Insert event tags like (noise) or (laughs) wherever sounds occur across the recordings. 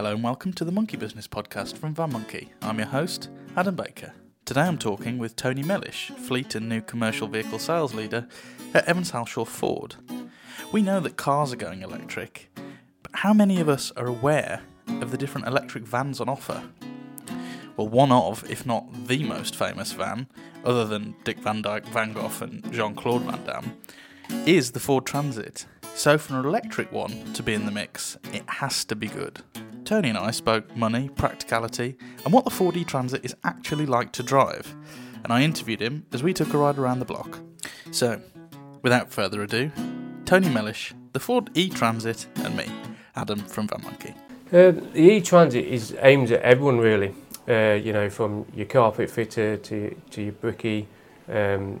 Hello and welcome to the Monkey Business Podcast from Van Monkey. I'm your host, Adam Baker. Today I'm talking with Tony Mellish, Fleet and New Commercial Vehicle Sales Leader at Evans Halshaw Ford. We know that cars are going electric, but how many of us are aware of the different electric vans on offer? Well, one of, if not the most famous van, other than Dick Van Dyke Van Gogh and Jean Claude Van Damme, is the Ford Transit. So, for an electric one to be in the mix, it has to be good. Tony and I spoke money, practicality, and what the Ford E-Transit is actually like to drive. And I interviewed him as we took a ride around the block. So, without further ado, Tony Mellish, the Ford e Transit, and me, Adam from Van Monkey. Uh, the e-transit is aimed at everyone really. Uh, you know, from your carpet fitter to to your brickie. Um,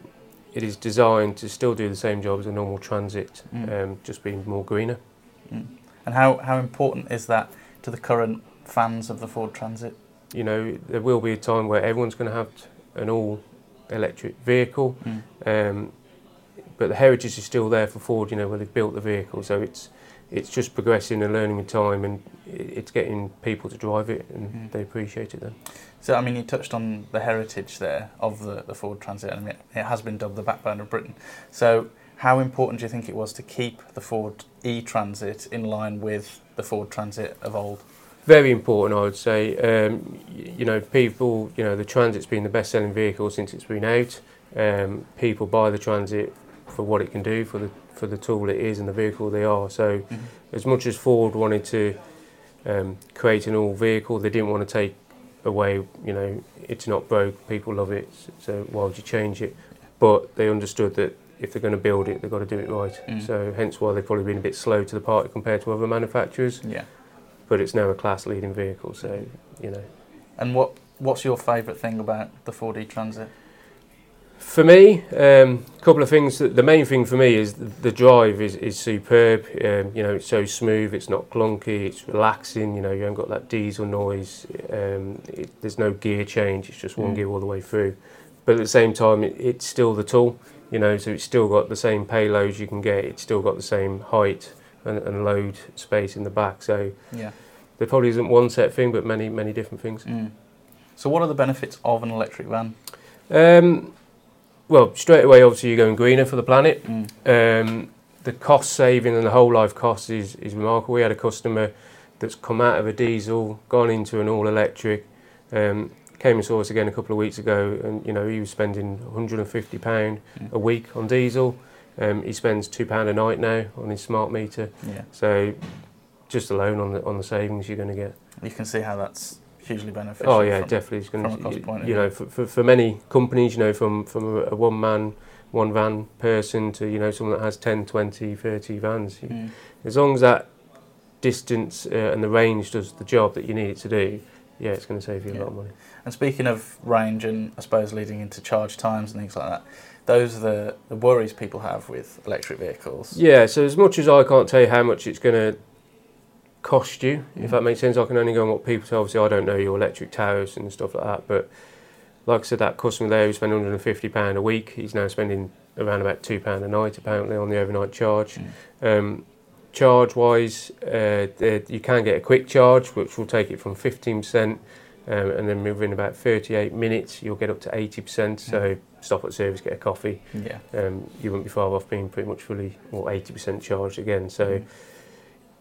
it is designed to still do the same job as a normal transit, Mm. um, just being more greener. And how, how important is that to the current fans of the Ford Transit? You know, there will be a time where everyone's going to have an all electric vehicle, um, but the heritage is still there for Ford. You know, where they've built the vehicle, so it's it's just progressing and learning with time, and it's getting people to drive it, and Mm. they appreciate it then. So, I mean, you touched on the heritage there of the, the Ford Transit, and it, it has been dubbed the backbone of Britain. So, how important do you think it was to keep the Ford e Transit in line with the Ford Transit of old? Very important, I would say. Um, you know, people, you know, the Transit's been the best-selling vehicle since it's been out. Um, people buy the Transit for what it can do, for the for the tool it is and the vehicle they are. So, as much as Ford wanted to um, create an all vehicle, they didn't want to take away. You know, it's not broke. People love it. So why would you change it? But they understood that if they're going to build it, they've got to do it right. Mm. So hence why they've probably been a bit slow to the party compared to other manufacturers Yeah. but it's now a class leading vehicle so you know And what what's your favourite thing about the Ford E-Transit? for me a um, couple of things the main thing for me is the, the drive is, is superb um, you know it's so smooth it's not clunky it's relaxing you know you haven't got that diesel noise um, it, there's no gear change it's just one Mm. gear all the way through but at the same time it, it's still the tool you know so it's still got the same payloads you can get it's still got the same height and, and load space in the back so Yeah. there probably isn't one set thing but many many different things Mm. So, what are the benefits of an electric van? Um, well, straight away, obviously, you're going greener for the planet. Mm. Um, the cost saving and the whole life cost is, is remarkable. We had a customer that's come out of a diesel, gone into an all electric, um, came and saw us again a couple of weeks ago, and you know he was spending 150 pound Mm. a week on diesel. Um, he spends two pound a night now on his smart meter. Yeah. So just alone on the on the savings you're going to get. You can see how that's hugely beneficial. Oh yeah, from- definitely. It's going from a cost point you know, for, for, for many companies, you know, from from a, a one man, one van person to you know someone that has 10, 20, 30 vans. Mm. As long as that distance uh, and the range does the job that you need it to do, yeah, it's going to save you a lot of money. And speaking of range and I suppose leading into charge times and things like that, those are the, the worries people have with electric vehicles. Yeah. So as much as I can't tell you how much it's going to cost you, Mhm. if that makes sense, I can only go on what people say. Obviously, I don't know your electric tariffs and stuff like that, but like I said, that customer there who spent 150 pound a week, he's now spending around about two pound a night apparently on the overnight charge. Mm. Um, charge wise, uh, the- you can get a quick charge, which will take it from 15%, um, and then within about 38 minutes, you'll get up to 80%. So stop at service, get a coffee. Yeah. Um, you wouldn't be far off being pretty much fully or 80% charged again. So Mm.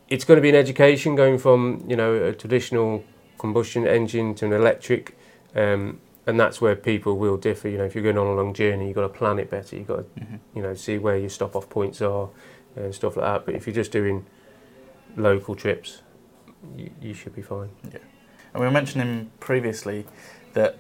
it's going to be an education going from you know a traditional combustion engine to an electric. Um, and that's where people will differ. You know, if you're going on a long journey, you've got to plan it better. You've got to Mhm. you know, see where your stop off points are and stuff like that. But if you're just doing local trips, you, you should be fine. Yeah. And we were mentioning previously that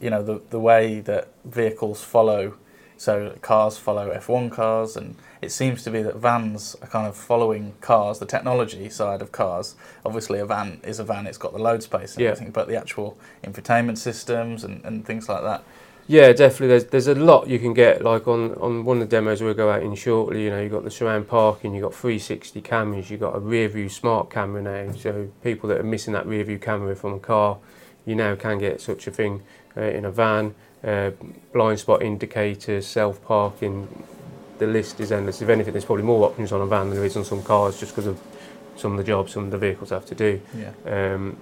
you know the the way that vehicles follow, so cars follow F1 cars, and it seems to be that vans are kind of following cars, the technology side of cars. Obviously, a van is a van; it's got the load space and Yeah. everything, but the actual infotainment systems and, and things like that. Yeah, definitely. There's there's a lot you can get. Like on, on one of the demos we'll go out in shortly. You know, you've got the surround parking, you've got 360 cameras, you've got a rear view smart camera now. So people that are missing that rear view camera from a car, you now can get such a thing uh, in a van. Uh, blind spot indicators, self parking. The list is endless. If anything, there's probably more options on a van than there is on some cars, just because of some of the jobs some of the vehicles have to do. Yeah. Um,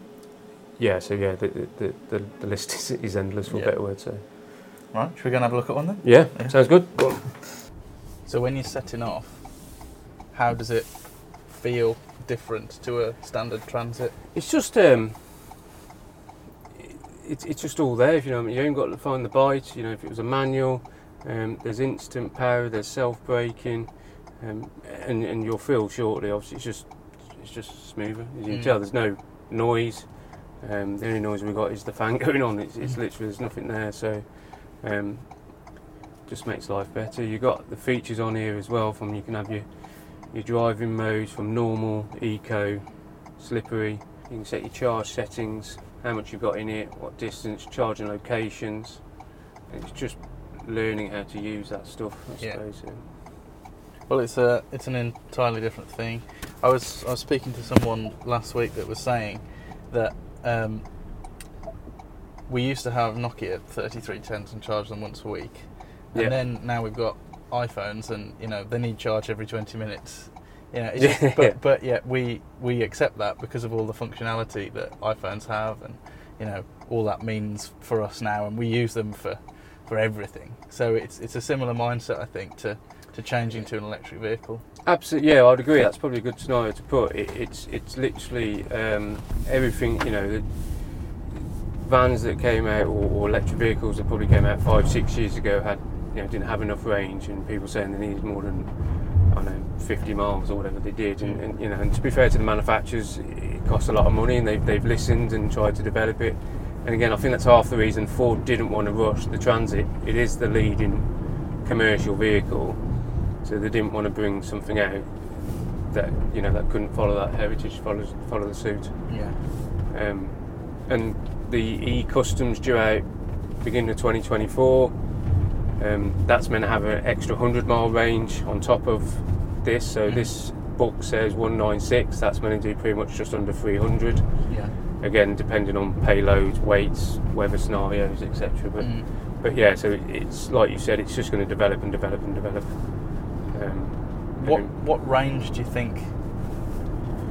yeah, so yeah, the, the, the, the list (laughs) is, is endless for Yeah. a better word. So Right. Should we go and have a look at one then? yeah, Yeah. sounds good. Go. So when you're setting off, how does it feel different to a standard transit? It's just um, it, it's just all there. If you know, I mean. you ain't got to find the bite. You know, if it was a manual, um, there's instant power, there's self braking, um, and and you'll feel shortly. Obviously, it's just it's just smoother. As you can Mm. tell, there's no noise. Um, the only noise we got is the fan (laughs) going on. It's, it's literally there's nothing there. So. Um, just makes life better. You've got the features on here as well. From you can have your your driving modes from normal, eco, slippery. You can set your charge settings, how much you've got in it, what distance, charging locations. It's just learning how to use that stuff, I Yeah. suppose. yeah. Well, it's a it's an entirely different thing. I was I was speaking to someone last week that was saying that um, we used to have Nokia 3310s and charge them once a week, and Yeah. then now we've got iPhones and you know they need charge every 20 minutes. You know, it's (laughs) Yeah. but but yeah, we we accept that because of all the functionality that iPhones have, and you know all that means for us now, and we use them for for everything. So it's it's a similar mindset, I think, to to changing to an electric vehicle. Absolutely, yeah, I'd agree. That's probably a good scenario to put. It, it's it's literally um, everything. You know, vans that came out or, or electric vehicles that probably came out five, six years ago had you know didn't have enough range, and people saying they needed more than I don't know 50 miles or whatever they did. And, and you know, and to be fair to the manufacturers, it costs a lot of money, and they've they've listened and tried to develop it. And again, I think that's half the reason Ford didn't want to rush the Transit. It is the leading commercial vehicle, so they didn't want to bring something out that you know that couldn't follow that heritage, follow follow the suit. Yeah. Um, and the E Customs due out beginning of 2024. Um, that's meant to have an extra 100 mile range on top of this. So Mm. this book says 196. That's meant to do pretty much just under 300. Yeah. Again, depending on payloads, weights, weather scenarios, etc. But Mm. but yeah, so it's like you said, it's just going to develop and develop and develop. Um, What and- what range do you think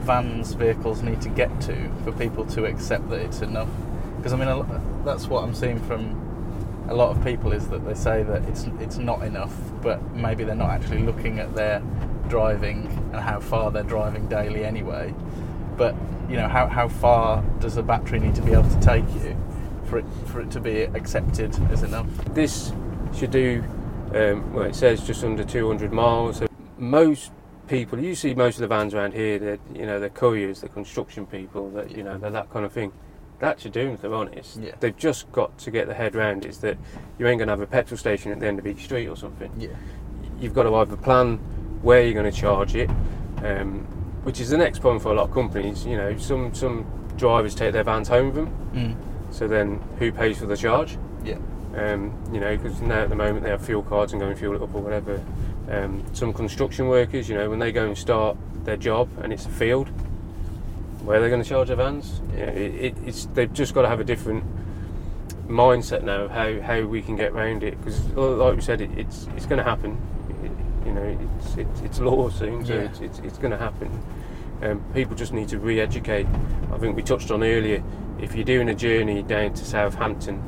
vans vehicles need to get to for people to accept that it's enough? Because I mean, that's what I'm seeing from a lot of people is that they say that it's it's not enough, but maybe they're not actually looking at their driving and how far they're driving daily anyway. But you know, how how far does a battery need to be able to take you for it for it to be accepted as enough? this should do um, well it says just under 200 miles most people you see most of the vans around here they're you know they're couriers they're construction people that you know they're that kind of thing that should do them if they're honest Yeah. they've just got to get the head round is that you ain't going to have a petrol station at the end of each street or something Yeah. you've got to either plan where you're going to charge it, um, which is the next problem for a lot of companies. You know, some some drivers take their vans home with them, Mm. so then who pays for the charge? Yeah. Um, you know, because now at the moment they have fuel cards and go and fuel it up or whatever. Um, some construction workers, you know, when they go and start their job and it's a field, where they're they going to charge their vans? Yeah. Yeah, it, it, it's they've just got to have a different mindset now of how, how we can get around it because like we said it, it's it's going to happen It- you know it's it's, it's law soon so Yeah. it's, it's, it's going to happen um, people just need to re-educate I think we touched on earlier if you're doing a journey down to Southampton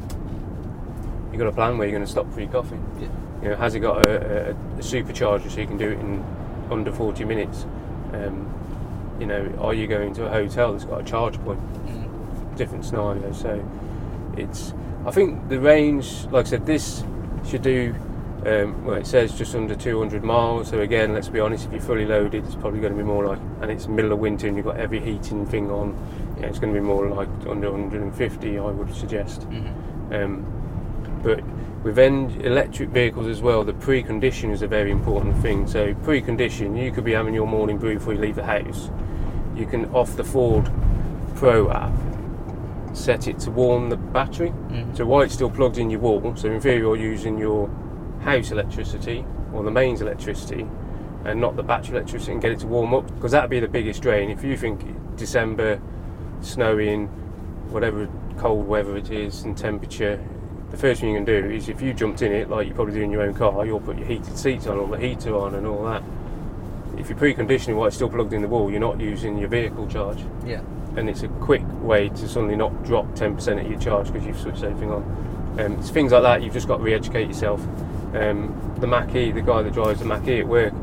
you've got a plan where you're going to stop for your coffee Yeah. you know has it got a, a, a supercharger so you can do it in under 40 minutes um, you know are you going to a hotel that's got a charge point Mm. different scenario. So it's I think the range, like I said, this should do. Um, well, it says just under 200 miles. So again, let's be honest, if you're fully loaded, it's probably going to be more like, and it's middle of winter and you've got every heating thing on. Yeah, it's going to be more like under 150, I would suggest. Mhm. Um, but with en- electric vehicles as well, the precondition is a very important thing. So precondition, you could be having your morning brew before you leave the house. You can off the Ford Pro app set it to warm the battery. Mhm. So while it's still plugged in your wall, so in theory you're using your house electricity or the mains electricity and not the battery electricity and get it to warm up because that'd be the biggest drain. If you think December, snowing, whatever cold weather it is and temperature, the first thing you can do is if you jumped in it like you probably do in your own car, you'll put your heated seats on all the heater on and all that. if you're preconditioning while it's still plugged in the wall, you're not using your vehicle charge, Yeah. and it's a quick way to suddenly not drop 10% of your charge because you've switched everything on. Um, it's things like that you've just got to re-educate yourself. Um, the Mach-E, the guy that drives the Mach-E at work,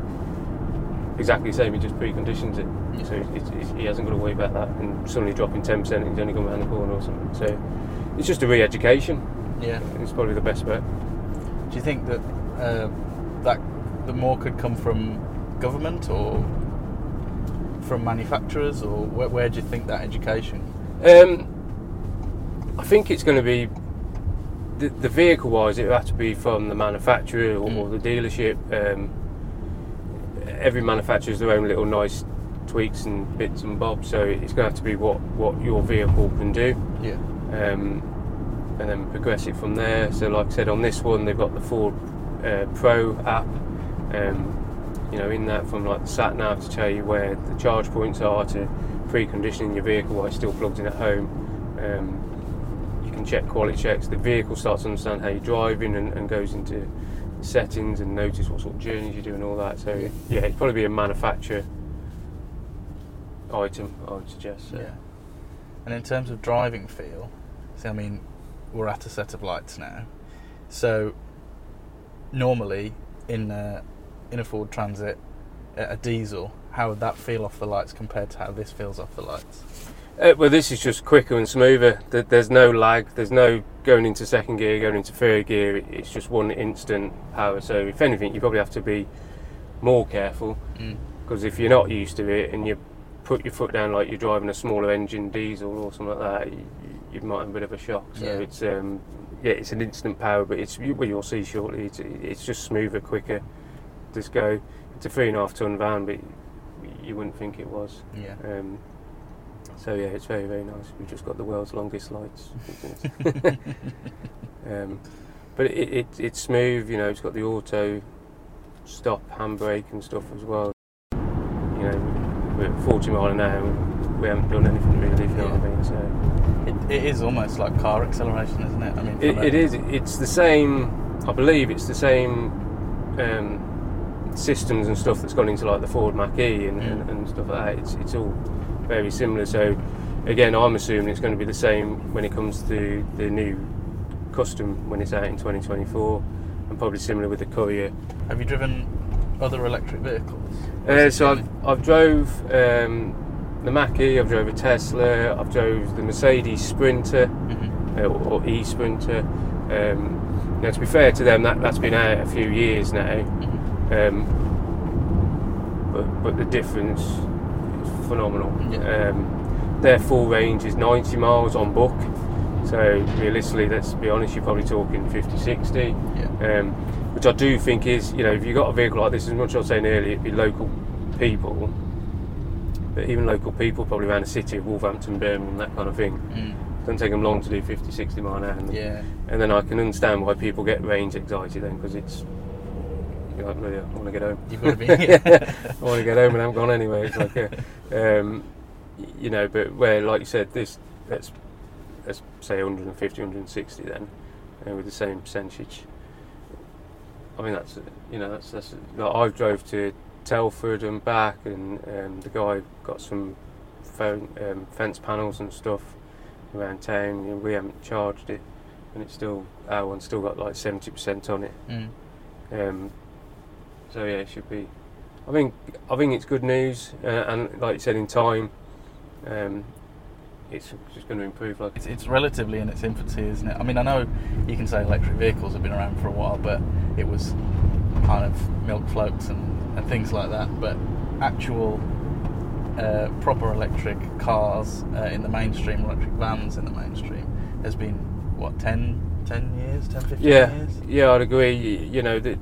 exactly the same. He just preconditions it, Yeah. so it's, it's, he hasn't got to worry about that. And suddenly dropping 10%, and he's only gone around the corner or something. So it's just a re-education. Yeah. It's probably the best bet. Do you think that uh, that the more could come from government or from manufacturers, or where, where do you think that education? Um, I think it's going to be the, the vehicle wise. It will have to be from the manufacturer or, or Mm. the dealership. Um, every manufacturer has their own little nice tweaks and bits and bobs. So it's going to have to be what what your vehicle can do, Yeah. um, and then progress it from there. So like I said, on this one they've got the Ford uh, Pro app. Um, you know, in that from like the sat nav to tell you where the charge points are to preconditioning your vehicle while it's still plugged in at home. Um, you can check quality checks. The vehicle starts to understand how you're driving and, and goes into settings and notice what sort of journeys you do and all that. So Yeah. yeah, it'd probably be a manufacturer item, I would suggest. So. Yeah. And in terms of driving feel, see, I mean, we're at a set of lights now. So normally in a, in a Ford Transit, a a diesel, how would that feel off the lights compared to how this feels off the lights? Uh, well, this is just quicker and smoother. There's no lag. There's no going into second gear, going into third gear. It's just one instant power. So, if anything, you probably have to be more careful Mm. because if you're not used to it and you put your foot down like you're driving a smaller engine diesel or something like that, you, might have a bit of a shock. So Yeah. it's um, yeah, it's an instant power, but it's well, you'll see shortly. It's, it's just smoother, quicker. Just go. It's a three and a half ton van, but you wouldn't think it was. Yeah. Um, so yeah, it's very very nice. We've just got the world's longest lights. (laughs) (laughs) um, but it, it it's smooth. You know, it's got the auto stop handbrake and stuff as well. You know, we're at 40 mile an hour. We haven't done anything really. If you know what I mean. So It, it is almost like car acceleration, isn't it? I mean, it, it is. It's the same. I believe it's the same. Um, systems and stuff that's gone into like the Ford Mach-E and, Mm. and, and stuff like that. It's, it's all very similar. So again, I'm assuming it's going to be the same when it comes to the new custom when it's out in 2024, and probably similar with the Courier. Have you driven other electric vehicles? Uh, so I've, I've drove um, the Mach-E, I've drove a Tesla, I've drove the Mercedes Sprinter Mhm. uh, or e-Sprinter. Um, now, to be fair to them, that, that's been out a few years now. Mhm. Um, but, but the difference is phenomenal. Yeah. Um, their full range is 90 miles on book. So realistically, let's be honest, you're probably talking 50, 60. Yeah. Um, which I do think is, you know, if you've got a vehicle like this, as much as I was saying earlier, it'd be local people. But even local people, probably around the city of Wolverhampton, Birmingham, that kind of thing, Mm. doesn't take them long to do 50, 60 mile an hour. And, Yeah. and then I can understand why people get range anxiety then, because it's, like, "Really, I want to get home. You've got to be. (laughs) I want to get home and I'm gone anyway. It's like, a, um, you know, but where, like you said, this let's let's say 150, 160 then, uh, with the same percentage. I mean, that's you know, that's that's like I've drove to Telford and back, and um, the guy got some phone um, fence panels and stuff around town. You know, we haven't charged it, and it's still our one's still got like 70% on it. Mm. Um, so yeah, it should be. I think I think it's good news, uh, and like you said, in time, um, it's just going to improve. Like It's, it's relatively in its infancy, isn't it? I mean, I know you can say electric vehicles have been around for a while, but it was kind of milk floats and, and things like that. But actual uh, proper electric cars uh, in the mainstream, electric vans in the mainstream, has been, what, 10, 10 years, 10, 15 yeah, years? yeah, I'd agree. You, you know, the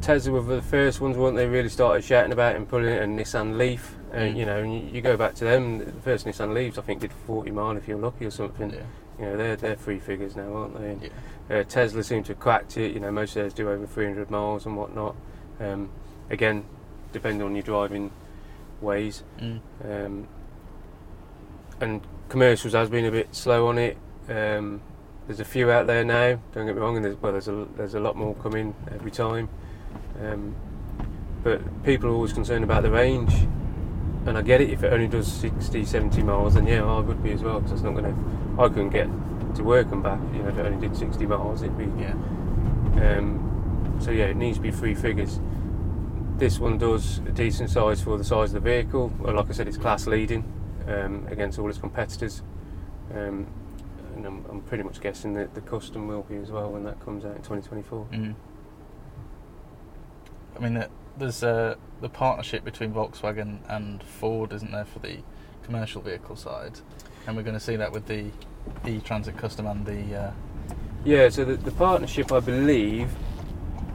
Tesla were the first ones, weren't they? Really started shouting about and pulling it, and Nissan Leaf. And Mm. you know, and you, you go back to them. The first Nissan Leafs, I think, did 40 mile if you're lucky or something. Yeah. You know, they're they're three figures now, aren't they? And, Yeah. Uh, Tesla seem to have cracked it. You know, most of theirs do over 300 miles and whatnot. Um, again, depending on your driving ways. Mm. Um, and commercials has been a bit slow on it. Um, there's a few out there now. Don't get me wrong, and there's well, there's a there's a lot more coming every time. Um, but people are always concerned about the range. And I get it, if it only does 60, 70 miles, then yeah, I would be as well, because it's not going to, I couldn't get to work and back, you know, if it only did 60 miles, it'd be, Yeah. um, so yeah, it needs to be three figures. This one does a decent size for the size of the vehicle. Well, like I said, it's class leading um, against all its competitors. Um, and I'm, I'm pretty much guessing that the custom will be as well when that comes out in 2024. Mm. I mean, uh, there's uh, the partnership between Volkswagen and Ford, isn't there, for the commercial vehicle side? And we're going to see that with the e-Transit Custom and the. Uh, Yeah, so the, the partnership, I believe,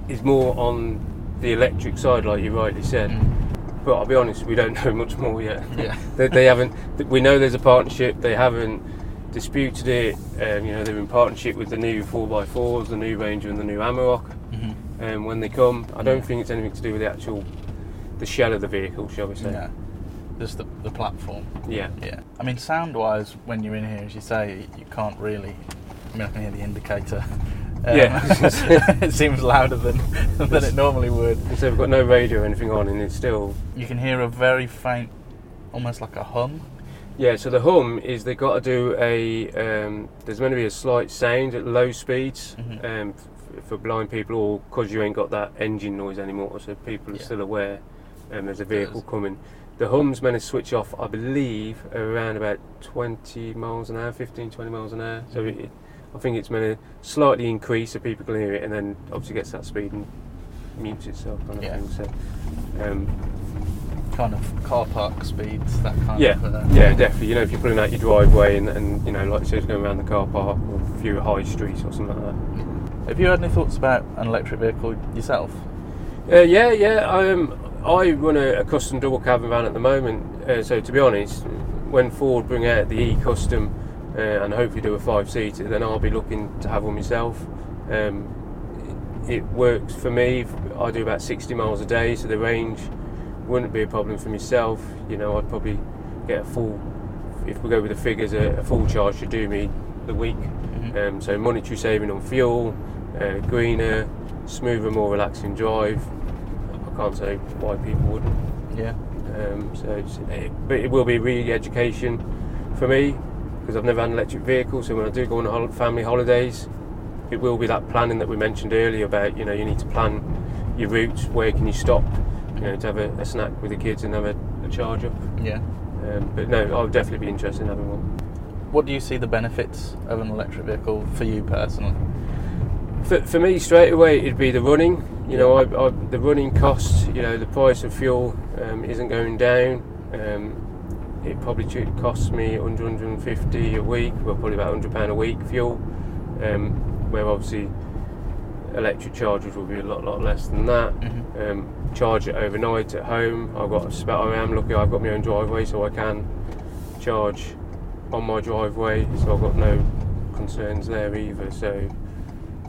is more on the electric side, like you rightly said. mm, But I'll be honest, we don't (laughs) know much more yet. yeah. (laughs) they, they haven't. We know there's a partnership. They haven't disputed it. Um, you know, they're in partnership with the new 4x4s, the new Ranger, and the new Amarok. hmm Um, when they come, I don't think it's anything to do with the actual, the shell of the vehicle, shall we say? Yeah. Just the, the platform. Yeah. Yeah. I mean, sound wise, when you're in here, as you say, you can't really. I mean, I can hear the indicator. (laughs) Um, Yeah. (laughs) it seems louder than, than it normally would. So we've got no radio or anything on, and it's still. You can hear a very faint, almost like a hum. Yeah. So the hum is they've got to do a. Um, there's going to be a slight sound at low speeds. Mhm. um, f- for blind people or because you ain't got that engine noise anymore, so people are Yeah. still aware um, there's a vehicle coming. The hum's meant to switch off, I believe, around about 20 miles an hour, 15, 20 miles an hour. So it, I think it's meant to slightly increase so people can hear it, and then obviously gets that speed and mutes itself, kind of Yeah. thing. So, um, Kind of car park speeds, that kind yeah, of. Uh, yeah, definitely. You know, if you're pulling out your driveway and, and you know, like you said, going around the car park or a high streets or something like that. Have you had any thoughts about an electric vehicle yourself? Uh, yeah, yeah. Um, I run a, a custom double cabin van at the moment. Uh, so to be honest, when Ford bring out the E Custom uh, and hopefully do a five seater, then I'll be looking to have one myself. Um, it, it works for me. I do about 60 miles a day, so the range wouldn't be a problem for myself. You know, I'd probably get a full. If we go with the figures, a, a full charge should do me the week. Mhm. Um, so monetary saving on fuel, uh, greener, smoother, more relaxing drive. I can't say why people wouldn't. Yeah. Um, so, it's, it, but it will be re-education for me because I've never had an electric vehicle. So when I do go on family holidays, it will be that planning that we mentioned earlier about you know you need to plan your routes, where can you stop, you know, to have a, a snack with the kids and have a, a charge up. Yeah. Um, but no, I would definitely be interested in having one. What do you see the benefits of an electric vehicle for you personally? For, for me, straight away, it'd be the running. You know, I, I, the running costs. You know, the price of fuel um, isn't going down. Um, it probably should cost me 100, 150 a week, well, probably about 100 pound a week fuel. Um, where obviously electric chargers will be a lot, lot less than that. Mhm. Um, charge it overnight at home. I've got I am lucky. I've got my own driveway, so I can charge on my driveway. So I've got no concerns there either. So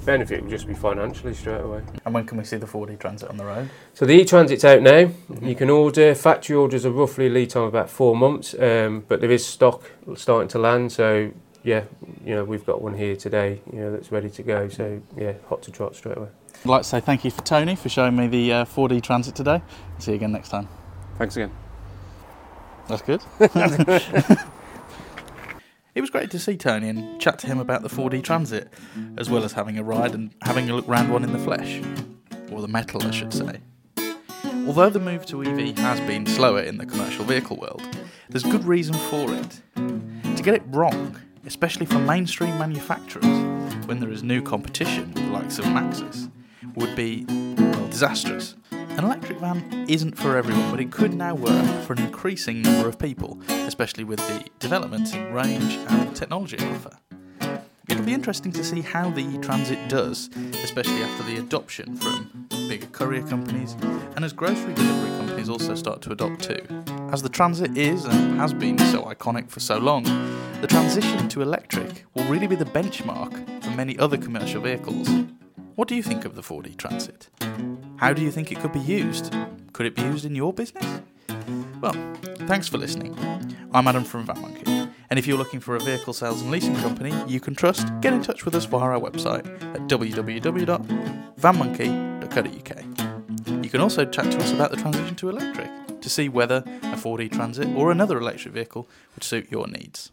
benefit would just be financially straight away. And when can we see the Ford E-Transit on the road? So the e-transit's out now. You can order. Factory orders are roughly lead time about four months, um, but there is stock starting to land. So yeah, you know we've got one here today. You know that's ready to go. So yeah, hot to trot straight away. I'd like to say thank you for Tony for showing me the uh, Ford E-Transit today. See you again next time. Thanks again. That's good. (laughs) it was great to see Tony and chat to him about the Ford E-Transit, as well as having a ride and having a look round one in the flesh. Or the metal, I should say. Although the move to EV has been slower in the commercial vehicle world, there's good reason for it. To get it wrong, especially for mainstream manufacturers, when there is new competition the likes of Maxus, would be, well, disastrous. An electric van isn't for everyone, but it could now work for an increasing number of people, especially with the development in range and technology offer. It'll be interesting to see how the transit does, especially after the adoption from bigger courier companies and as grocery delivery companies also start to adopt too. As the transit is and has been so iconic for so long, the transition to electric will really be the benchmark for many other commercial vehicles. What do you think of the Ford E-Transit? How do you think it could be used? Could it be used in your business? Well, thanks for listening. I'm Adam from VanMonkey, and if you're looking for a vehicle sales and leasing company you can trust, get in touch with us via our website at www.vanmonkey.co.uk. You can also chat to us about the transition to electric to see whether a Ford e-Transit or another electric vehicle would suit your needs.